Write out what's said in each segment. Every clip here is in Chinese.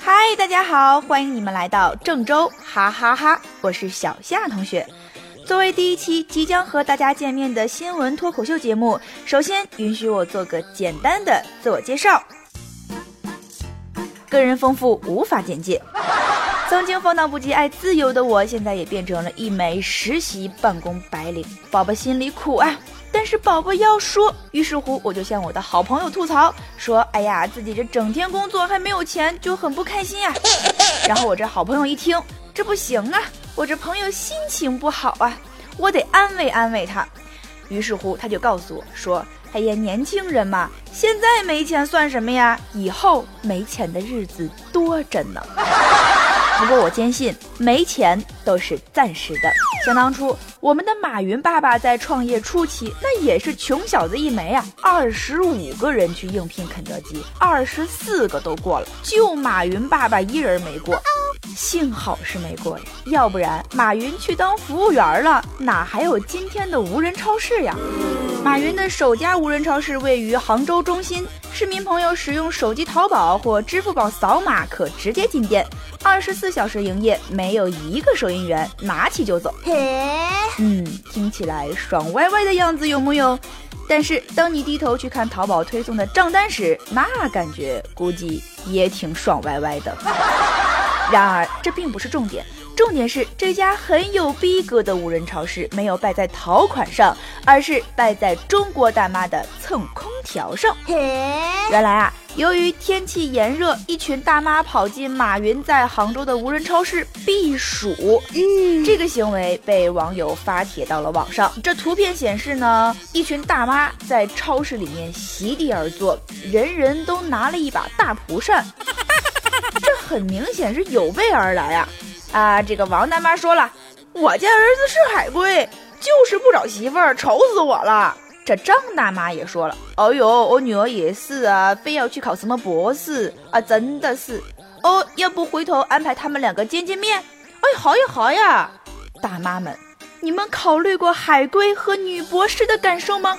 嗨，大家好，欢迎你们来到郑州，哈哈哈！我是小夏同学。作为第一期即将和大家见面的新闻脱口秀节目，首先允许我做个简单的自我介绍。个人丰富，无法简介。曾经放荡不羁、爱自由的我，现在也变成了一枚实习办公白领。宝宝心里苦啊，但是宝宝要说，于是乎我就向我的好朋友吐槽说：“哎呀，自己这整天工作还没有钱，就很不开心呀。”然后我这好朋友一听，这不行啊，我这朋友心情不好啊，我得安慰安慰他。于是乎他就告诉我说：“哎呀，年轻人嘛，现在没钱算什么呀？以后没钱的日子多着呢。”不过我坚信，没钱都是暂时的。想当初，我们的马云爸爸在创业初期，那也是穷小子一枚啊！二十五个人去应聘肯德基，二十四个都过了，就马云爸爸一人没过。幸好是没过呀，要不然马云去当服务员了，哪还有今天的无人超市呀？马云的首家无人超市位于杭州中心，市民朋友使用手机淘宝或支付宝扫码可直接进店。二十四小时营业，没有一个收银员，拿起就走。嗯，听起来爽歪歪的样子有木有？但是当你低头去看淘宝推送的账单时，那感觉估计也挺爽歪歪的。然而这并不是重点，重点是这家很有逼格的无人超市没有败在淘款上，而是败在中国大妈的蹭空调上。原来啊。由于天气炎热，一群大妈跑进马云在杭州的无人超市避暑。嗯，这个行为被网友发帖到了网上。这图片显示呢，一群大妈在超市里面席地而坐，人人都拿了一把大蒲扇。这很明显是有备而来啊！啊，这个王大妈说了，我家儿子是海归，就是不找媳妇儿，愁死我了。这张大妈也说了：“哦呦，我女儿也是啊，非要去考什么博士啊，真的是。哦，要不回头安排他们两个见见面？哎，好呀好呀，大妈们，你们考虑过海归和女博士的感受吗？”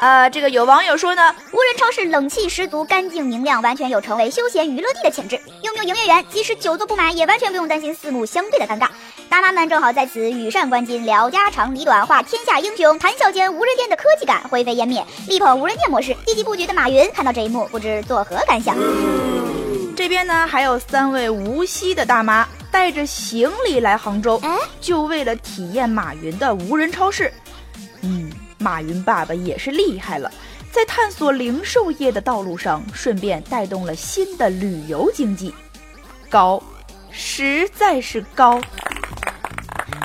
啊，这个有网友说呢，无人超市冷气十足，干净明亮，完全有成为休闲娱乐地的潜质。拥有营业员，即使久坐不满，也完全不用担心四目相对的尴尬。大妈们正好在此羽扇纶巾，聊家长里短，话天下英雄，谈笑间，无人店的科技感灰飞烟灭，力捧无人店模式。积极布局的马云看到这一幕，不知作何感想？这边呢，还有三位无锡的大妈带着行李来杭州，就为了体验马云的无人超市。马云爸爸也是厉害了，在探索零售业的道路上，顺便带动了新的旅游经济，高，实在是高。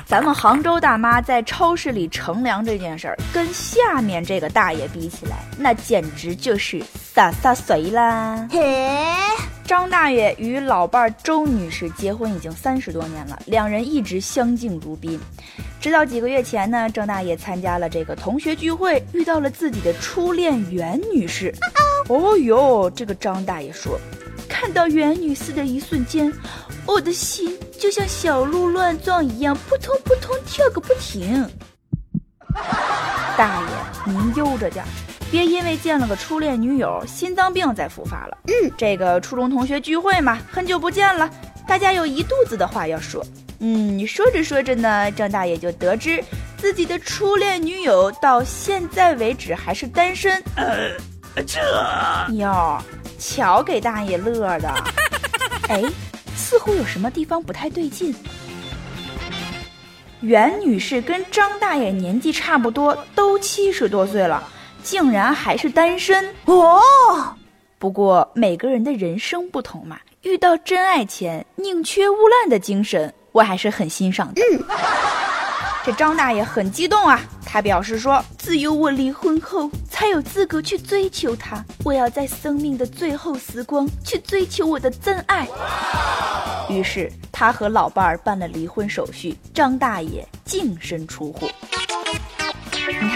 咱们杭州大妈在超市里乘凉这件事儿，跟下面这个大爷比起来，那简直就是洒洒水啦。张大爷与老伴儿周女士结婚已经三十多年了，两人一直相敬如宾。直到几个月前呢，张大爷参加了这个同学聚会，遇到了自己的初恋袁女士。哦哟，这个张大爷说，看到袁女士的一瞬间，我的心就像小鹿乱撞一样，扑通扑通跳个不停。大爷，您悠着点儿。别因为见了个初恋女友，心脏病再复发了。嗯，这个初中同学聚会嘛，很久不见了，大家有一肚子的话要说。嗯，说着说着呢，张大爷就得知自己的初恋女友到现在为止还是单身。呃，这哟，瞧给大爷乐的。哎，似乎有什么地方不太对劲。袁女士跟张大爷年纪差不多，都七十多岁了。竟然还是单身哦！不过每个人的人生不同嘛，遇到真爱前宁缺毋滥的精神，我还是很欣赏的。这张大爷很激动啊，他表示说：“只有我离婚后，才有资格去追求他。我要在生命的最后时光去追求我的真爱。”于是他和老伴儿办了离婚手续，张大爷净身出户。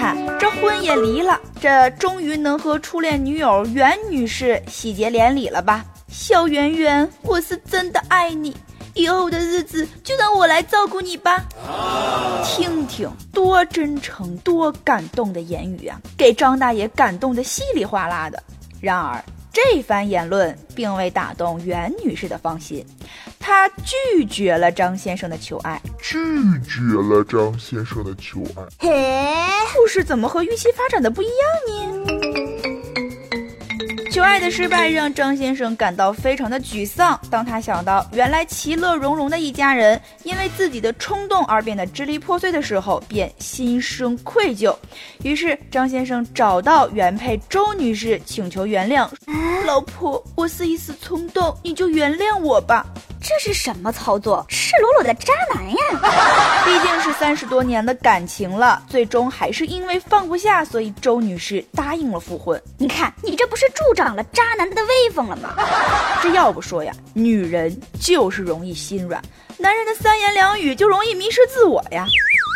看，这婚也离了，这终于能和初恋女友袁女士喜结连理了吧？小圆圆，我是真的爱你，以后的日子就让我来照顾你吧。听听，多真诚、多感动的言语啊，给张大爷感动的稀里哗啦的。然而，这番言论并未打动袁女士的芳心，她拒绝了张先生的求爱，拒绝了张先生的求爱。嘿，故事怎么和预期发展的不一样呢？求爱的失败让张先生感到非常的沮丧。当他想到原来其乐融融的一家人因为自己的冲动而变得支离破碎的时候，便心生愧疚。于是张先生找到原配周女士请求原谅：“老婆，我是一时冲动，你就原谅我吧。”这是什么操作？赤裸裸的渣男呀！毕竟是三十多年的感情了，最终还是因为放不下，所以周女士答应了复婚。你看，你这不是助长了渣男的威风了吗？这要不说呀，女人就是容易心软，男人的三言两语就容易迷失自我呀。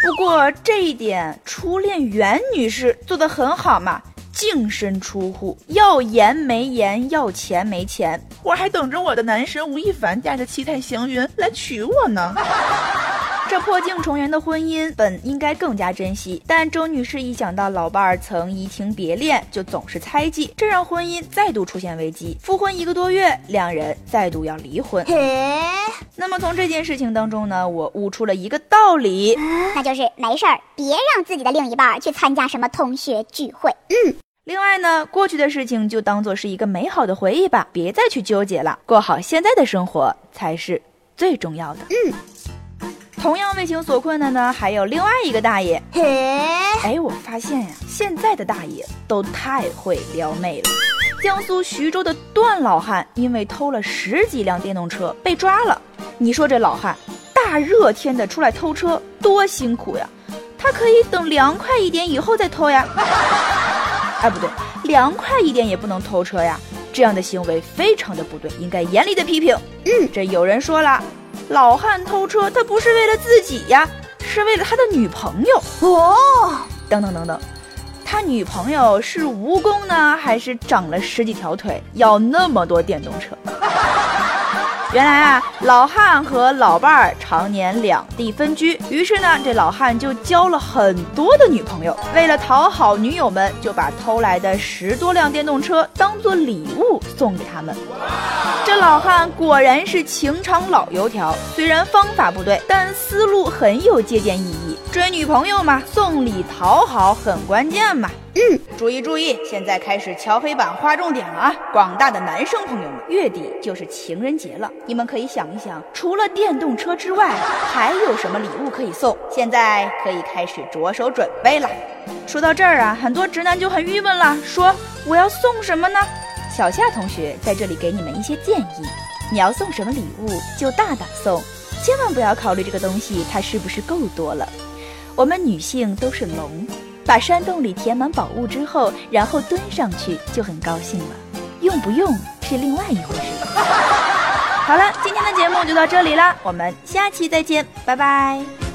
不过这一点，初恋袁女士做得很好嘛。净身出户，要颜没颜，要钱没钱，我还等着我的男神吴亦凡驾着七彩祥云来娶我呢。这破镜重圆的婚姻本应该更加珍惜，但周女士一想到老伴儿曾移情别恋，就总是猜忌，这让婚姻再度出现危机。复婚一个多月，两人再度要离婚。那么从这件事情当中呢，我悟出了一个道理，那就是没事儿，别让自己的另一半去参加什么同学聚会。嗯。另外呢，过去的事情就当做是一个美好的回忆吧，别再去纠结了，过好现在的生活才是最重要的。嗯，同样为情所困的呢，还有另外一个大爷。嘿，哎，我发现呀，现在的大爷都太会撩妹了。江苏徐州的段老汉因为偷了十几辆电动车被抓了。你说这老汉大热天的出来偷车多辛苦呀？他可以等凉快一点以后再偷呀。哎，不对，凉快一点也不能偷车呀！这样的行为非常的不对，应该严厉的批评。嗯，这有人说了，老汉偷车他不是为了自己呀，是为了他的女朋友哦。等等等等，他女朋友是蜈蚣呢，还是长了十几条腿，要那么多电动车？原来啊，老汉和老伴儿常年两地分居，于是呢，这老汉就交了很多的女朋友。为了讨好女友们，就把偷来的十多辆电动车当做礼物送给他们。这老汉果然是情场老油条，虽然方法不对，但思路很有借鉴意义。追女朋友嘛，送礼讨好很关键嘛。嗯，注意注意，现在开始敲黑板划重点了啊！广大的男生朋友们，月底就是情人节了，你们可以想一想，除了电动车之外，还有什么礼物可以送？现在可以开始着手准备了。说到这儿啊，很多直男就很郁闷了，说我要送什么呢？小夏同学在这里给你们一些建议，你要送什么礼物就大胆送，千万不要考虑这个东西它是不是够多了。我们女性都是龙。把山洞里填满宝物之后，然后蹲上去就很高兴了。用不用是另外一回事。好了，今天的节目就到这里了，我们下期再见，拜拜。